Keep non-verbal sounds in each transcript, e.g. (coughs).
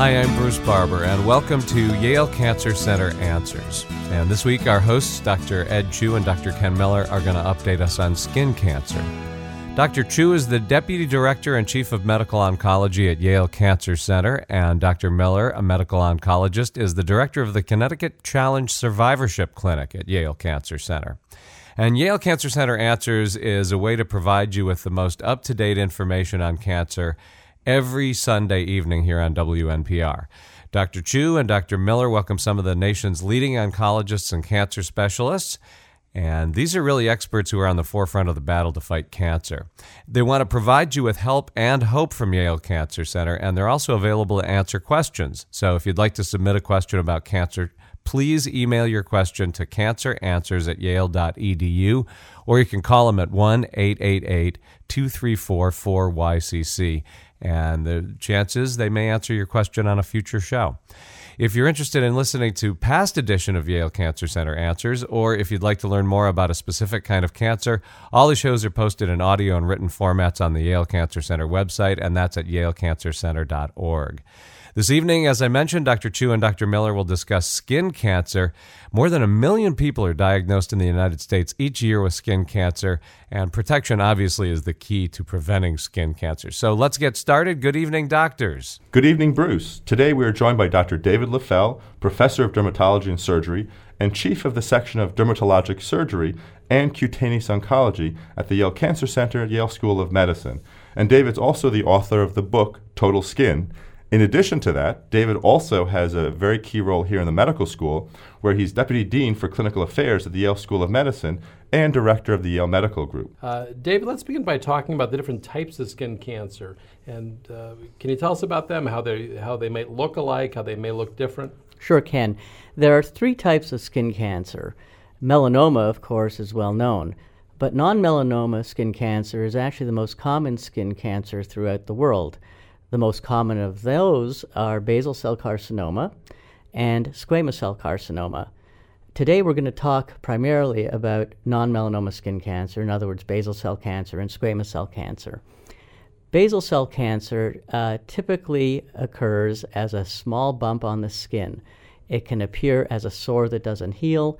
Hi, I'm Bruce Barber, and welcome to Yale Cancer Center Answers. And this week, our hosts, Dr. Ed Chu and Dr. Ken Miller, are going to update us on skin cancer. Dr. Chu is the Deputy Director and Chief of Medical Oncology at Yale Cancer Center, and Dr. Miller, a medical oncologist, is the Director of the Connecticut Challenge Survivorship Clinic at Yale Cancer Center. And Yale Cancer Center Answers is a way to provide you with the most up to date information on cancer every Sunday evening here on WNPR. Dr. Chu and Dr. Miller welcome some of the nation's leading oncologists and cancer specialists. And these are really experts who are on the forefront of the battle to fight cancer. They want to provide you with help and hope from Yale Cancer Center, and they're also available to answer questions. So if you'd like to submit a question about cancer, please email your question to canceranswers at yale.edu, or you can call them at 1 888 234 4YCC and the chances they may answer your question on a future show. If you're interested in listening to past edition of Yale Cancer Center Answers, or if you'd like to learn more about a specific kind of cancer, all the shows are posted in audio and written formats on the Yale Cancer Center website, and that's at yalecancercenter.org. This evening, as I mentioned, Dr. Chu and Dr. Miller will discuss skin cancer. More than a million people are diagnosed in the United States each year with skin cancer, and protection obviously is the key to preventing skin cancer. So let's get started. Good evening, doctors. Good evening, Bruce. Today we are joined by Dr. David Leffell, Professor of Dermatology and Surgery and Chief of the Section of Dermatologic Surgery and Cutaneous Oncology at the Yale Cancer Center, at Yale School of Medicine. And David's also the author of the book Total Skin in addition to that, David also has a very key role here in the medical school, where he's Deputy Dean for Clinical Affairs at the Yale School of Medicine and Director of the Yale Medical Group. Uh, David, let's begin by talking about the different types of skin cancer. And uh, can you tell us about them, how they, how they may look alike, how they may look different? Sure can. There are three types of skin cancer. Melanoma, of course, is well known. But non melanoma skin cancer is actually the most common skin cancer throughout the world. The most common of those are basal cell carcinoma and squamous cell carcinoma. Today, we're going to talk primarily about non melanoma skin cancer, in other words, basal cell cancer and squamous cell cancer. Basal cell cancer uh, typically occurs as a small bump on the skin. It can appear as a sore that doesn't heal.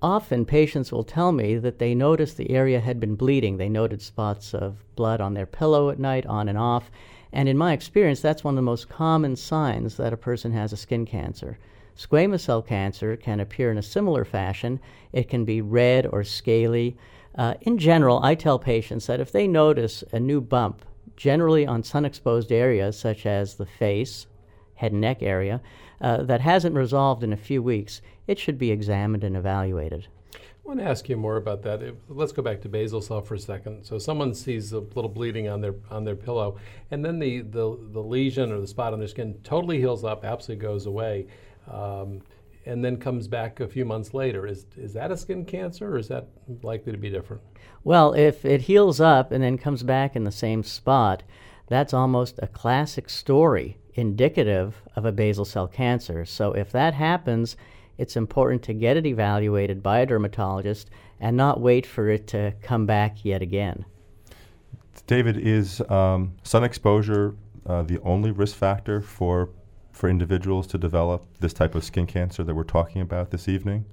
Often, patients will tell me that they noticed the area had been bleeding. They noted spots of blood on their pillow at night, on and off, and in my experience, that's one of the most common signs that a person has a skin cancer. Squamous cell cancer can appear in a similar fashion. It can be red or scaly. Uh, in general, I tell patients that if they notice a new bump, generally on sun exposed areas such as the face, head and neck area, uh, that hasn't resolved in a few weeks, it should be examined and evaluated. Want to ask you more about that. Let's go back to basal cell for a second. So someone sees a little bleeding on their on their pillow, and then the, the, the lesion or the spot on their skin totally heals up, absolutely goes away, um, and then comes back a few months later. Is is that a skin cancer, or is that likely to be different? Well, if it heals up and then comes back in the same spot, that's almost a classic story indicative of a basal cell cancer. So if that happens it's important to get it evaluated by a dermatologist and not wait for it to come back yet again. David, is um, sun exposure uh, the only risk factor for for individuals to develop this type of skin cancer that we're talking about this evening?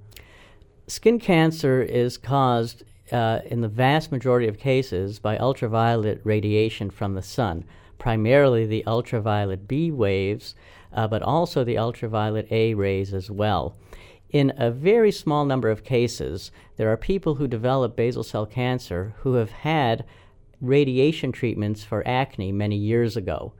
Skin cancer is caused uh, in the vast majority of cases by ultraviolet radiation from the sun, primarily the ultraviolet B waves, uh, but also the ultraviolet A rays as well. In a very small number of cases, there are people who develop basal cell cancer who have had radiation treatments for acne many years ago.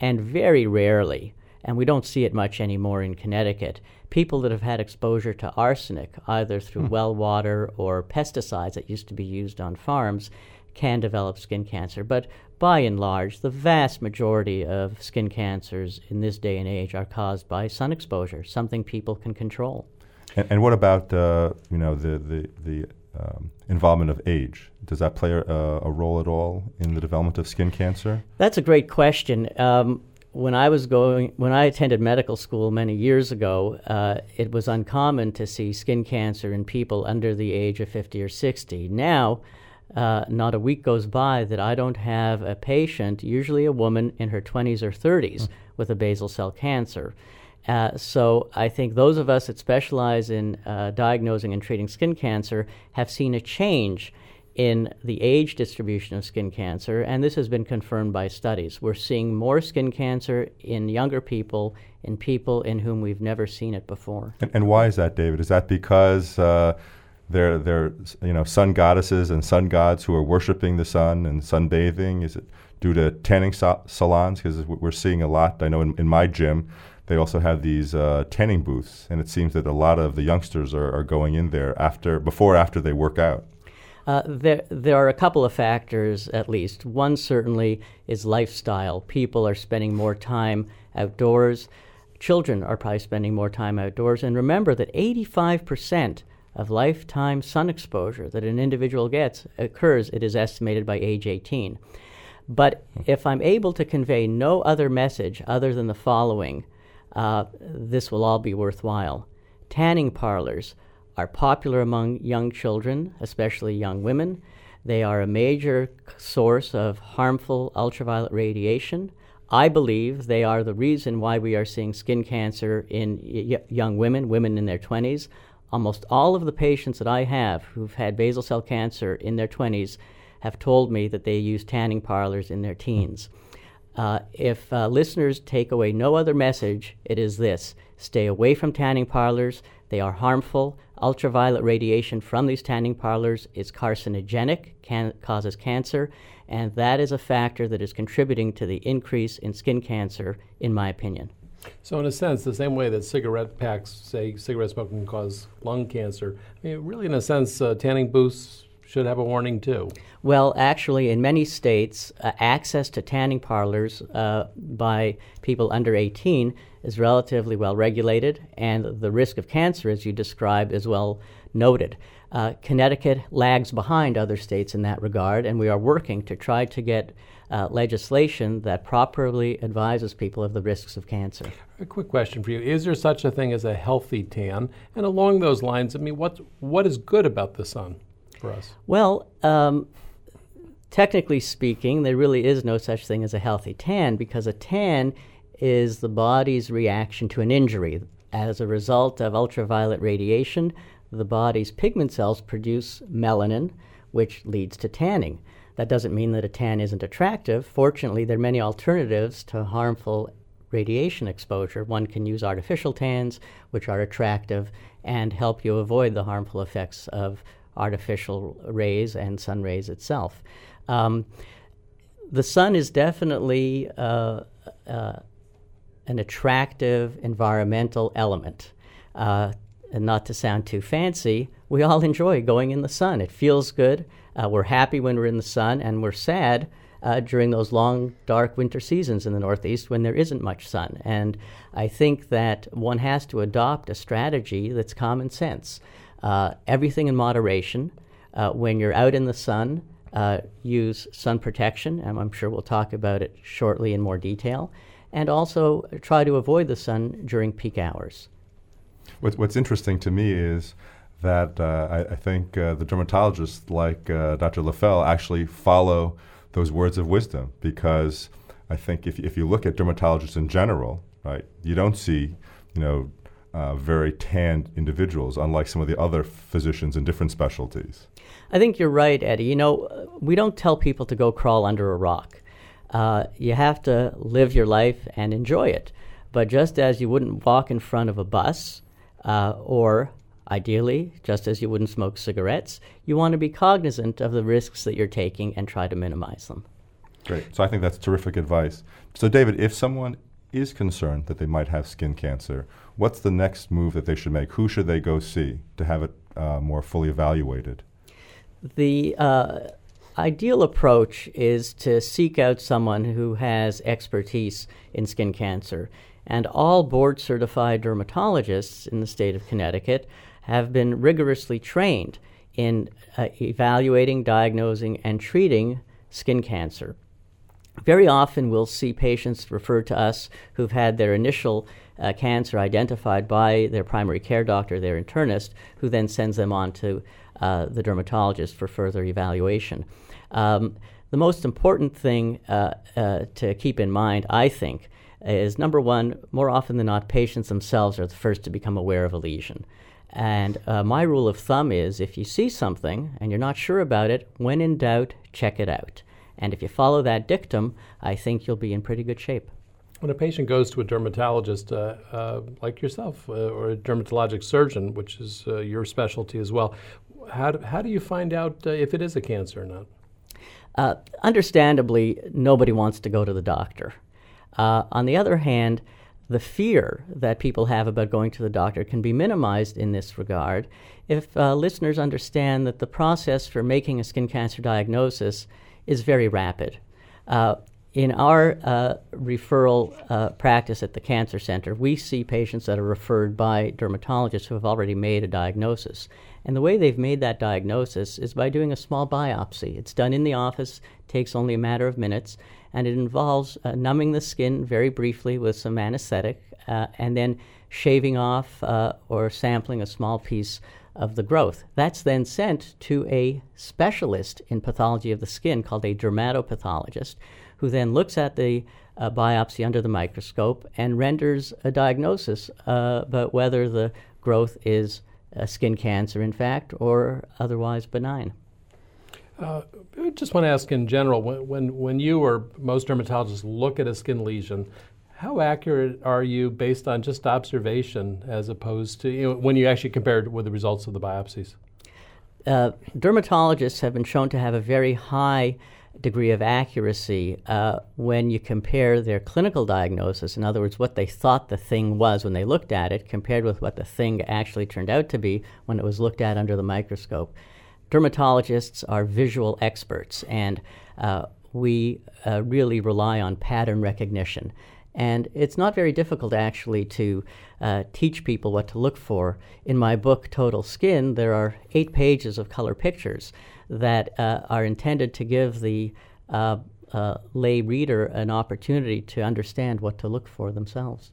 And very rarely, and we don't see it much anymore in Connecticut, people that have had exposure to arsenic, either through hmm. well water or pesticides that used to be used on farms, can develop skin cancer. But by and large, the vast majority of skin cancers in this day and age are caused by sun exposure, something people can control. And, and what about uh, you know the the the um, involvement of age? Does that play a, a, role at all in the development of skin cancer? That's a great question. Um, when I was going, when I attended medical school many years ago, uh, it was uncommon to see skin cancer in people under the age of 50 or 60. Now, uh, not a week goes by that I don't have a patient, usually a woman in her 20s or 30s, mm. with a basal cell cancer. Uh, so I think those of us that specialize in uh, diagnosing and treating skin cancer have seen a change in the age distribution of skin cancer, and this has been confirmed by studies. We're seeing more skin cancer in younger people, in people in whom we've never seen it before. And, and why is that, David? Is that because uh, they're, they're you know sun goddesses and sun gods who are worshiping the sun and sunbathing? Is it due to tanning so- salons? Because we're seeing a lot. I know in, in my gym they also have these uh, tanning booths, and it seems that a lot of the youngsters are, are going in there after, before, after they work out. Uh, there, there are a couple of factors at least. One certainly is lifestyle. People are spending more time outdoors. Children are probably spending more time outdoors. And remember that 85% of lifetime sun exposure that an individual gets occurs, it is estimated, by age 18. But if I'm able to convey no other message other than the following, uh, this will all be worthwhile. Tanning parlors are popular among young children, especially young women. They are a major source of harmful ultraviolet radiation. I believe they are the reason why we are seeing skin cancer in y- young women, women in their 20s. Almost all of the patients that I have who've had basal cell cancer in their 20s have told me that they use tanning parlors in their teens. Uh, if uh, listeners take away no other message, it is this stay away from tanning parlors. They are harmful. Ultraviolet radiation from these tanning parlors is carcinogenic, can, causes cancer, and that is a factor that is contributing to the increase in skin cancer, in my opinion. So, in a sense, the same way that cigarette packs say cigarette smoking can cause lung cancer, I mean, really, in a sense, uh, tanning booths should have a warning too. Well, actually, in many states, uh, access to tanning parlors uh, by people under 18 is relatively well regulated, and the risk of cancer, as you describe, is well noted. Uh, Connecticut lags behind other states in that regard, and we are working to try to get uh, legislation that properly advises people of the risks of cancer. A quick question for you: Is there such a thing as a healthy tan? And along those lines, I mean, what what is good about the sun? for us? Well, um, technically speaking, there really is no such thing as a healthy tan because a tan is the body's reaction to an injury. As a result of ultraviolet radiation, the body's pigment cells produce melanin, which leads to tanning. That doesn't mean that a tan isn't attractive. Fortunately, there are many alternatives to harmful radiation exposure. One can use artificial tans, which are attractive and help you avoid the harmful effects of artificial rays and sun rays itself. Um, the sun is definitely uh, uh, an attractive environmental element. Uh, and not to sound too fancy, we all enjoy going in the sun. It feels good. Uh, we're happy when we're in the sun, and we're sad uh, during those long, dark winter seasons in the Northeast when there isn't much sun. And I think that one has to adopt a strategy that's common sense. Uh, everything in moderation. Uh, when you're out in the sun, uh, use sun protection, and I'm sure we'll talk about it shortly in more detail. And also try to avoid the sun during peak hours. What's, what's interesting to me is that uh, I, I, think uh, the dermatologists like Dr. Leffell actually follow those words of wisdom because I think if, if you look at dermatologists in general, right, you don't see, you know, uh, very tanned individuals, unlike some of the other physicians in different specialties. I think you're right, Eddie. You know, we don't tell people to go crawl under a rock. Uh, you have to live your life and enjoy it. But just as you wouldn't walk in front of a bus, uh, or ideally, just as you wouldn't smoke cigarettes, you want to be cognizant of the risks that you're taking and try to minimize them. Great. So I think that's terrific advice. So, David, if someone is concerned that they might have skin cancer, what's the next move that they should make? Who should they go see to have it uh, more fully evaluated? The uh, ideal approach is to seek out someone who has expertise in skin cancer. And all board certified dermatologists in the state of Connecticut have been rigorously trained in uh, evaluating, diagnosing, and treating skin cancer. very often we'll see patients referred to us who've had their initial uh, cancer identified by their primary care doctor, their internist, who then sends them on to uh, the dermatologist for further evaluation. Um, the most important thing uh, uh to keep in mind, I think, is number one, more often than not, patients themselves are the first to become aware of a lesion. And uh, my rule of thumb is if you see something and you're not sure about it, when in doubt, check it out. And if you follow that dictum, I think you'll be in pretty good shape. When a patient goes to a dermatologist uh, uh, like yourself uh, or a dermatologic surgeon, which is uh, your specialty as well, how do, how do you find out uh, if it is a cancer or not? Uh, understandably, nobody wants to go to the doctor. on the other hand, the fear that people have about going to the doctor can be minimized in this regard if uh, listeners understand that the process for making a skin cancer diagnosis is very rapid. Uh, in our uh, referral uh, practice at the Cancer Center, we see patients that are referred by dermatologists who have already made a diagnosis. And the way they've made that diagnosis is by doing a small biopsy. It's done in the office, takes only a matter of minutes, and it involves uh, numbing the skin very briefly with some anesthetic uh, and then shaving off uh, or sampling a small piece of the growth. That's then sent to a specialist in pathology of the skin called a dermatopathologist, who then looks at the uh, biopsy under the microscope and renders a diagnosis uh, about whether the growth is skin cancer, in fact, or otherwise benign. Uh, I just want to ask in general when, when, when you or most dermatologists look at a skin lesion, how accurate are you based on just observation as opposed to you know, when you actually compare it with the results of the biopsies? Uh, dermatologists have been shown to have a very high degree of accuracy uh, when you compare their clinical diagnosis, in other words, what they thought the thing was when they looked at it, compared with what the thing actually turned out to be when it was looked at under the microscope dermatologists are visual experts, and uh, we uh, really rely on pattern recognition. And it's not very difficult actually to uh, teach people what to look for. In my book, Total Skin, there are eight pages of color pictures that uh, are intended to give the uh, uh, lay reader an opportunity to understand what to look for themselves.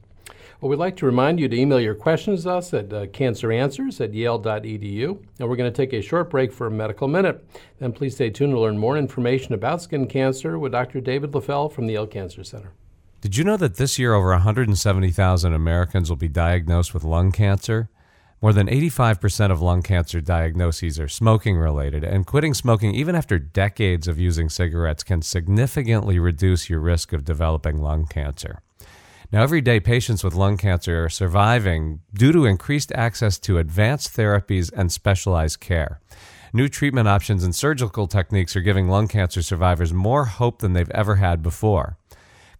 Well, we'd like to remind you to email your questions to us at uh, canceranswers at yale.edu. And we're going to take a short break for a medical minute. Then please stay tuned to learn more information about skin cancer with Dr. David Leffell from the Yale Cancer Center. Did you know that this year over 170,000 Americans will be diagnosed with lung cancer? More than 85% of lung cancer diagnoses are smoking related, and quitting smoking, even after decades of using cigarettes, can significantly reduce your risk of developing lung cancer. Now, every day, patients with lung cancer are surviving due to increased access to advanced therapies and specialized care. New treatment options and surgical techniques are giving lung cancer survivors more hope than they've ever had before.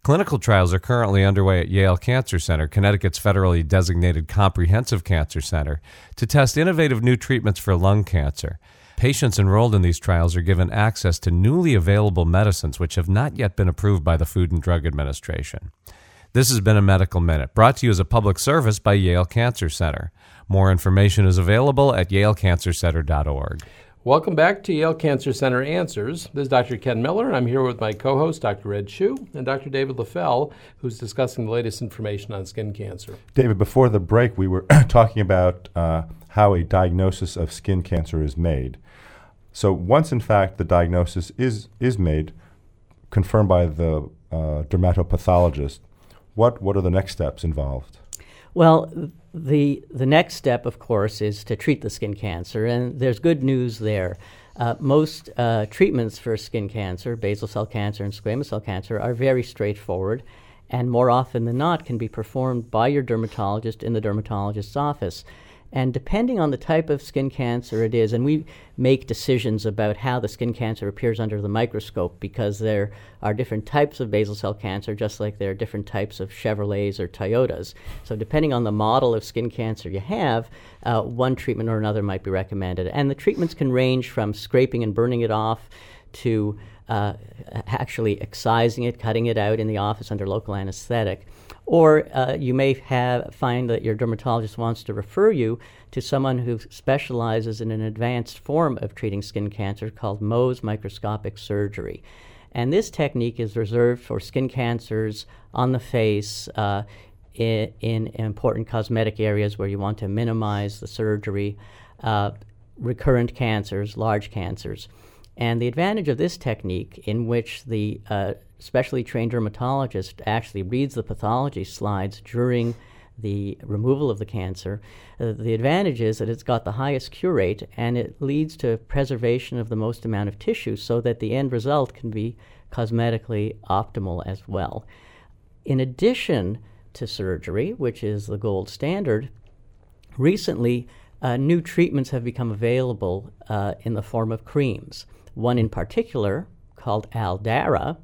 Clinical trials are currently underway at Yale Cancer Center, Connecticut's federally designated comprehensive cancer center, to test innovative new treatments for lung cancer. Patients enrolled in these trials are given access to newly available medicines which have not yet been approved by the Food and Drug Administration. This has been a Medical Minute, brought to you as a public service by Yale Cancer Center. More information is available at yalecancercenter.org. Welcome back to Yale Cancer Center Answers. This is Dr. Ken Miller, and I'm here with my co host, Dr. Ed Chu, and Dr. David Leffell, who's discussing the latest information on skin cancer. David, before the break, we were (coughs) talking about uh, how a diagnosis of skin cancer is made. So, once in fact the diagnosis is, is made, confirmed by the uh, dermatopathologist, what what are the next steps involved? Well, the the next step, of course, is to treat the skin cancer, and there's good news there. Uh, most uh, treatments for skin cancer, basal cell cancer and squamous cell cancer, are very straightforward, and more often than not can be performed by your dermatologist in the dermatologist's office. And depending on the type of skin cancer it is, and we make decisions about how the skin cancer appears under the microscope because there are different types of basal cell cancer, just like there are different types of Chevrolets or Toyotas. So, depending on the model of skin cancer you have, uh, one treatment or another might be recommended. And the treatments can range from scraping and burning it off to uh, actually excising it, cutting it out in the office under local anesthetic. Or uh, you may have, find that your dermatologist wants to refer you to someone who specializes in an advanced form of treating skin cancer called Mohs microscopic surgery. And this technique is reserved for skin cancers on the face, uh, in, in, important cosmetic areas where you want to minimize the surgery, uh, recurrent cancers, large cancers. And the advantage of this technique, in which the uh, specially trained dermatologist actually reads the pathology slides during the removal of the cancer, uh, the advantage is that it's got the highest cure rate and it leads to preservation of the most amount of tissue so that the end result can be cosmetically optimal as well. In addition to surgery, which is the gold standard, recently uh, new treatments have become available uh, in the form of creams. One in particular, called Aldara,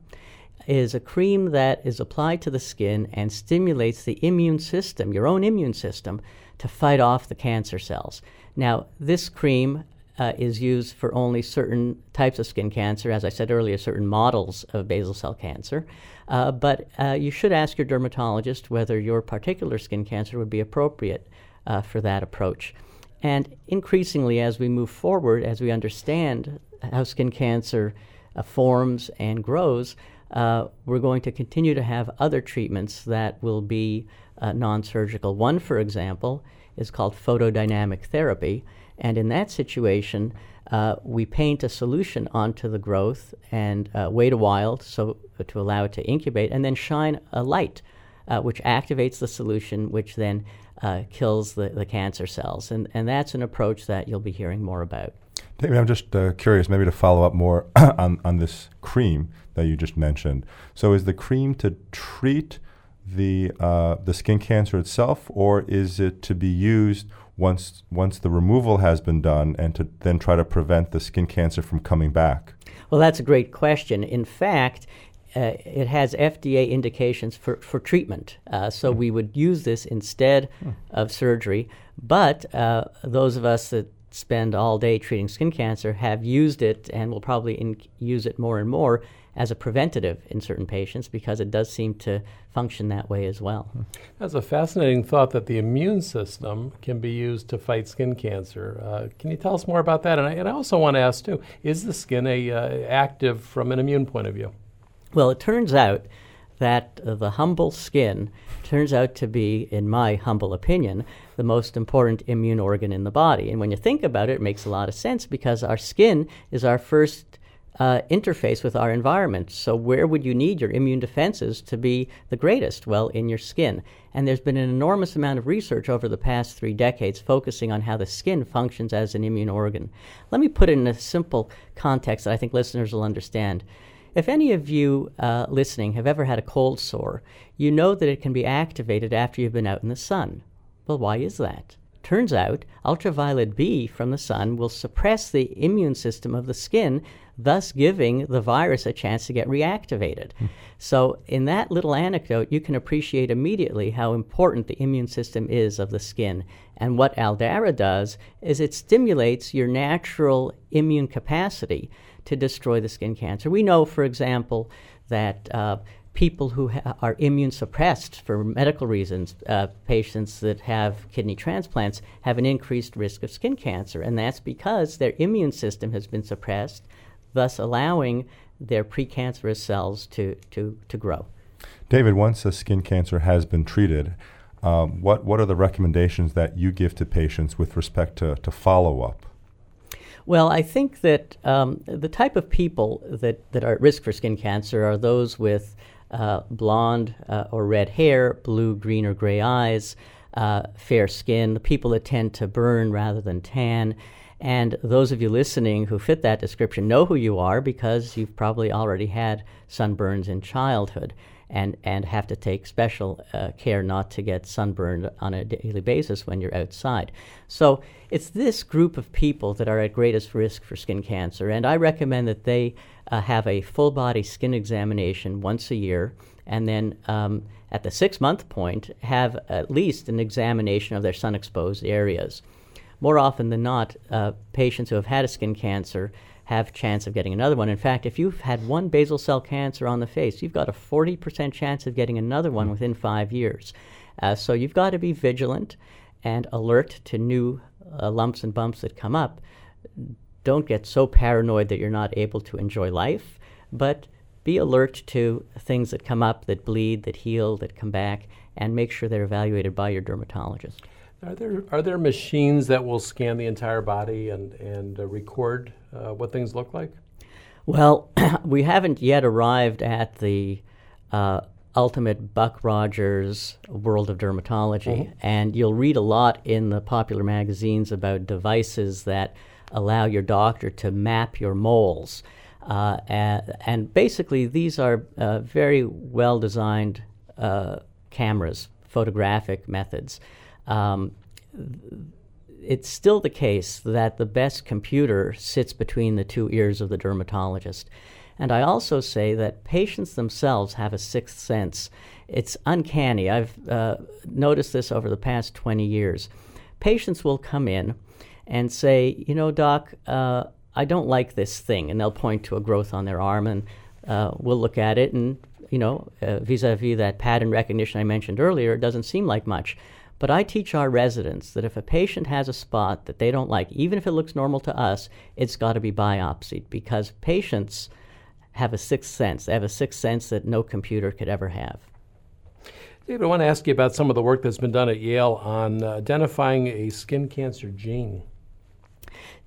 is a cream that is applied to the skin and stimulates the immune system, your own immune system, to fight off the cancer cells. Now, this cream uh, is used for only certain types of skin cancer, as I said earlier, certain models of basal cell cancer. Uh, but uh, you should ask your dermatologist whether your particular skin cancer would be appropriate uh, for that approach. And increasingly, as we move forward, as we understand how skin cancer uh, forms and grows, uh, we're going to continue to have other treatments that will be uh, non surgical. One, for example, is called photodynamic therapy. And in that situation, uh, we paint a solution onto the growth and uh, wait a while so, to allow it to incubate, and then shine a light, uh, which activates the solution, which then uh, kills the, the cancer cells. And, and that's an approach that you'll be hearing more about. David, I'm just uh, curious, maybe to follow up more (coughs) on, on this cream that you just mentioned. So, is the cream to treat the uh, the skin cancer itself, or is it to be used once once the removal has been done, and to then try to prevent the skin cancer from coming back? Well, that's a great question. In fact, uh, it has FDA indications for, for treatment. Uh, so mm. we would use this instead mm. of surgery. But uh, those of us that spend all day treating skin cancer have used it and will probably in- use it more and more as a preventative in certain patients because it does seem to function that way as well. That's a fascinating thought that the immune system can be used to fight skin cancer. Uh, can you tell us more about that? And I, and I also want to ask too: Is the skin a uh, active from an immune point of view? Well, it turns out that uh, the humble skin turns out to be, in my humble opinion, the most important immune organ in the body. And when you think about it, it makes a lot of sense because our skin is our first uh, interface with our environment. So, where would you need your immune defenses to be the greatest? Well, in your skin. And there's been an enormous amount of research over the past three decades focusing on how the skin functions as an immune organ. Let me put it in a simple context that I think listeners will understand. If any of you uh, listening have ever had a cold sore, you know that it can be activated after you've been out in the sun. Well, why is that? Turns out ultraviolet B from the sun will suppress the immune system of the skin, thus giving the virus a chance to get reactivated. Mm. So, in that little anecdote, you can appreciate immediately how important the immune system is of the skin. And what Aldara does is it stimulates your natural immune capacity to destroy the skin cancer. We know, for example, that uh, people who ha- are immune suppressed for medical reasons, uh, patients that have kidney transplants, have an increased risk of skin cancer. And that's because their immune system has been suppressed, thus allowing their precancerous cells to, to, to grow. David, once a skin cancer has been treated, um, what, what are the recommendations that you give to patients with respect to, to follow up? Well, I think that um, the type of people that, that are at risk for skin cancer are those with uh, blonde uh, or red hair, blue, green, or gray eyes, uh, fair skin, the people that tend to burn rather than tan. And those of you listening who fit that description know who you are because you've probably already had sunburns in childhood and, and have to take special uh, care not to get sunburned on a daily basis when you're outside. So it's this group of people that are at greatest risk for skin cancer, and I recommend that they uh, have a full body skin examination once a year, and then um, at the six month point, have at least an examination of their sun exposed areas. More often than not, uh, patients who have had a skin cancer have chance of getting another one. In fact, if you've had one basal cell cancer on the face, you've got a 40% chance of getting another one within five years. Uh, so you've got to be vigilant and alert to new uh, lumps and bumps that come up. Don't get so paranoid that you're not able to enjoy life, but be alert to things that come up, that bleed, that heal, that come back, and make sure they're evaluated by your dermatologist. Are there are there machines that will scan the entire body and and uh, record uh, what things look like? Well, (clears throat) we haven't yet arrived at the uh, ultimate Buck Rogers world of dermatology, mm-hmm. and you'll read a lot in the popular magazines about devices that allow your doctor to map your moles. Uh, and, and, basically, these are uh, very well designed uh, cameras, photographic methods. Um, it's still the case that the best computer sits between the two ears of the dermatologist. And I also say that patients themselves have a sixth sense. It's uncanny. I've uh, noticed this over the past 20 years. Patients will come in and say, You know, doc, uh, I don't like this thing. And they'll point to a growth on their arm, and uh, we'll look at it. And, you know, vis a vis that pattern recognition I mentioned earlier, it doesn't seem like much. But I teach our residents that if a patient has a spot that they don't like, even if it looks normal to us, it's got to be biopsied because patients have a sixth sense. They have a sixth sense that no computer could ever have. David, I want to ask you about some of the work that's been done at Yale on uh, identifying a skin cancer gene.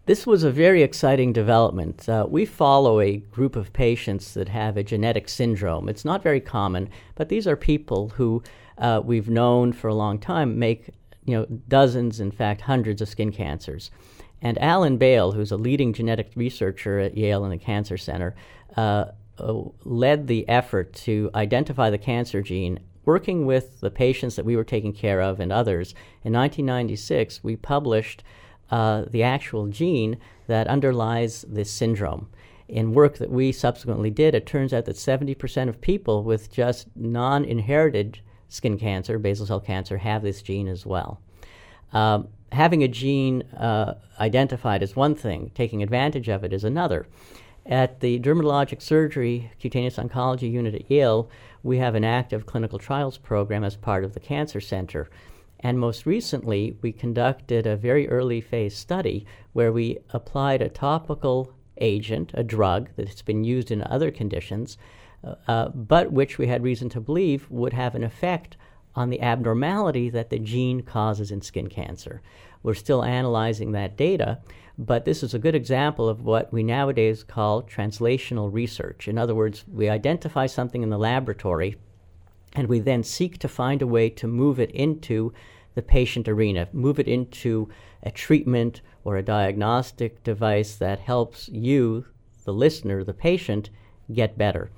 This was a very exciting development. Uh, we follow a group of patients that have a genetic syndrome. It's not very common, but these are people who uh, we've known for a long time make you know dozens, in fact, hundreds of skin cancers. And Allen Bale, who's a leading genetic researcher at Yale and the Cancer Center, uh, uh, led the effort to identify the cancer gene. Working with the patients that we were taking care of and others, in 1996, we published uh, the actual gene that underlies this syndrome. In work that we subsequently did, it turns out that 70% of people with just non inherited skin cancer, basal cell cancer, have this gene as well. Um, having a gene uh, identified is one thing, taking advantage of it is another. At the dermatologic surgery cutaneous oncology unit at Yale, we have an active clinical trials program as part of the Cancer Center. And most recently, we conducted a very early phase study where we applied a topical agent, a drug that has been used in other conditions, uh, but which we had reason to believe would have an effect on the abnormality that the gene causes in skin cancer. We're still analyzing that data, but this is a good example of what we nowadays call translational research. In other words, we identify something in the laboratory and we then seek to find a way to move it into the patient arena, move it into a treatment or a diagnostic device that helps you, the listener, the patient, get better.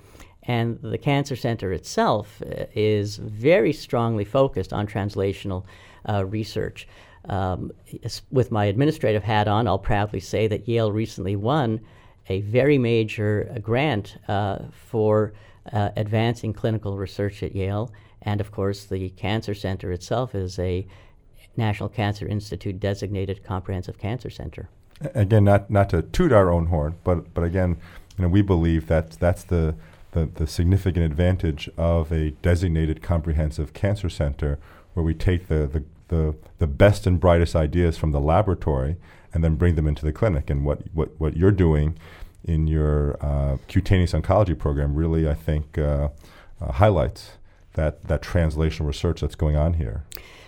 And the Cancer Center itself uh, is very strongly focused on translational uh, research. Um, with my administrative hat on, I'll proudly say that Yale recently won a very major uh, grant uh, for uh, advancing clinical research at Yale. And of course, the Cancer Center itself is a National Cancer Institute designated comprehensive cancer center. Again, not, not to toot our own horn, but, but again, you know, we believe that that's the, the, the significant advantage of a designated comprehensive cancer center where we take the, the, the, the best and brightest ideas from the laboratory and then bring them into the clinic. And what, what, what you're doing in your uh, cutaneous oncology program really, I think, uh, uh, highlights that, that translational research that's going on here.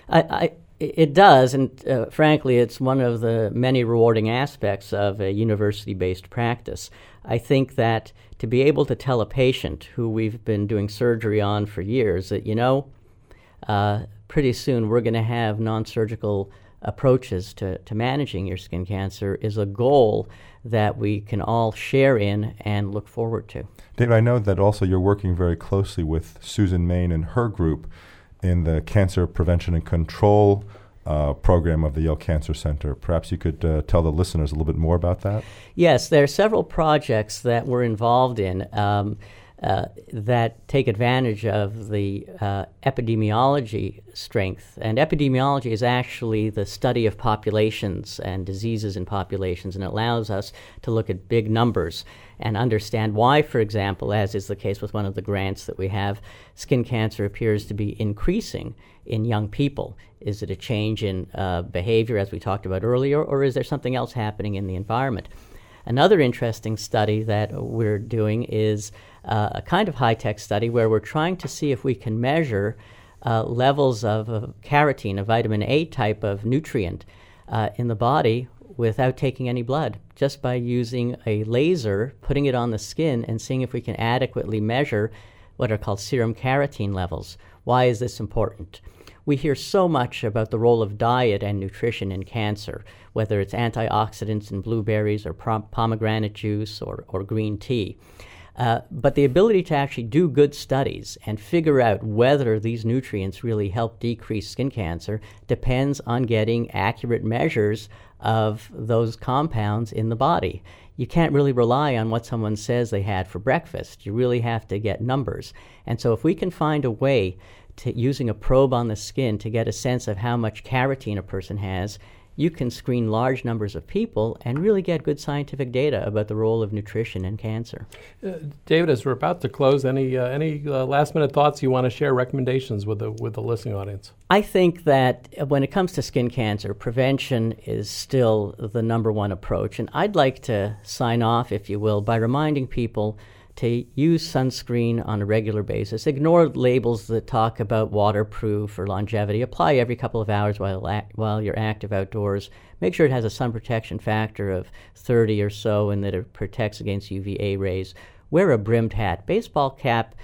I, I it does, and uh, frankly, it's one of the many rewarding aspects of a university based practice. I think that to be able to tell a patient who we've been doing surgery on for years that, you know, uh, pretty soon we're going to have non surgical approaches to, to managing your skin cancer is a goal that we can all share in and look forward to. David, I know that also you're working very closely with Susan Mayne and her group in the cancer prevention and control uh, program of the Yale Cancer Center. Perhaps you could uh, tell the listeners a little bit more about that? Yes, there are several projects that we're involved in. Um, uh, that take advantage of the uh, epidemiology strength. And epidemiology is actually the study of populations and diseases in populations, and it allows us to look at big numbers and understand why, for example, as is the case with one of the grants that we have, skin cancer appears to be increasing in young people. Is it a change in uh, behavior, as we talked about earlier, or is there something else happening in the environment? Another interesting study that we're doing is uh, a kind of high tech study where we're trying to see if we can measure uh, levels of, of, carotene, a vitamin A type of nutrient, uh, in the body without taking any blood, just by using a laser, putting it on the skin, and seeing if we can adequately measure what are called serum carotene levels. Why is this important? We hear so much about the role of diet and nutrition in cancer, whether it's antioxidants in blueberries or pomegranate juice or, or green tea. Uh, but the ability to actually do good studies and figure out whether these nutrients really help decrease skin cancer depends on getting accurate measures of those compounds in the body. You can't really rely on what someone says they had for breakfast. You really have to get numbers. And so, if we can find a way to using a probe on the skin to get a sense of how much carotene a person has, you can screen large numbers of people and really get good scientific data about the role of nutrition in cancer. Uh, David, as we're about to close, any uh, any uh, last minute thoughts you want to share, recommendations with the with the listening audience? I think that when it comes to skin cancer, prevention is still the number one approach, and I'd like to sign off, if you will, by reminding people to use sunscreen on a regular basis. Ignore labels that talk about waterproof or longevity. Apply every couple of hours while, while you're active outdoors. Make sure it has a sun protection factor of 30 or so and that it protects against UVA rays. Wear a brimmed hat. Baseball cap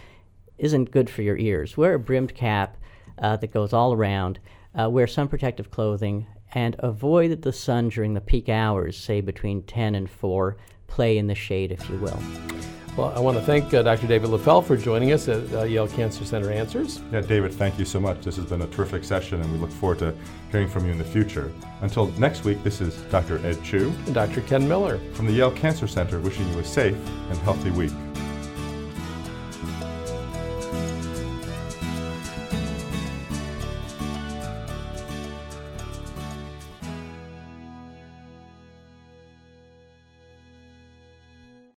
isn't good for your ears. Wear a brimmed cap uh, that goes all around. Uh, wear sun protective clothing and avoid the sun during the peak hours, say between 10 and 4. Play in the shade, if you will. Well, I want to thank uh, Dr. David Leffell for joining us at uh, Yale Cancer Center Answers. Yeah, David, thank you so much. This has been a terrific session, and we look forward to hearing from you in the future. Until next week, this is Dr. Ed Chu and Dr. Ken Miller from the Yale Cancer Center wishing you a safe and healthy week.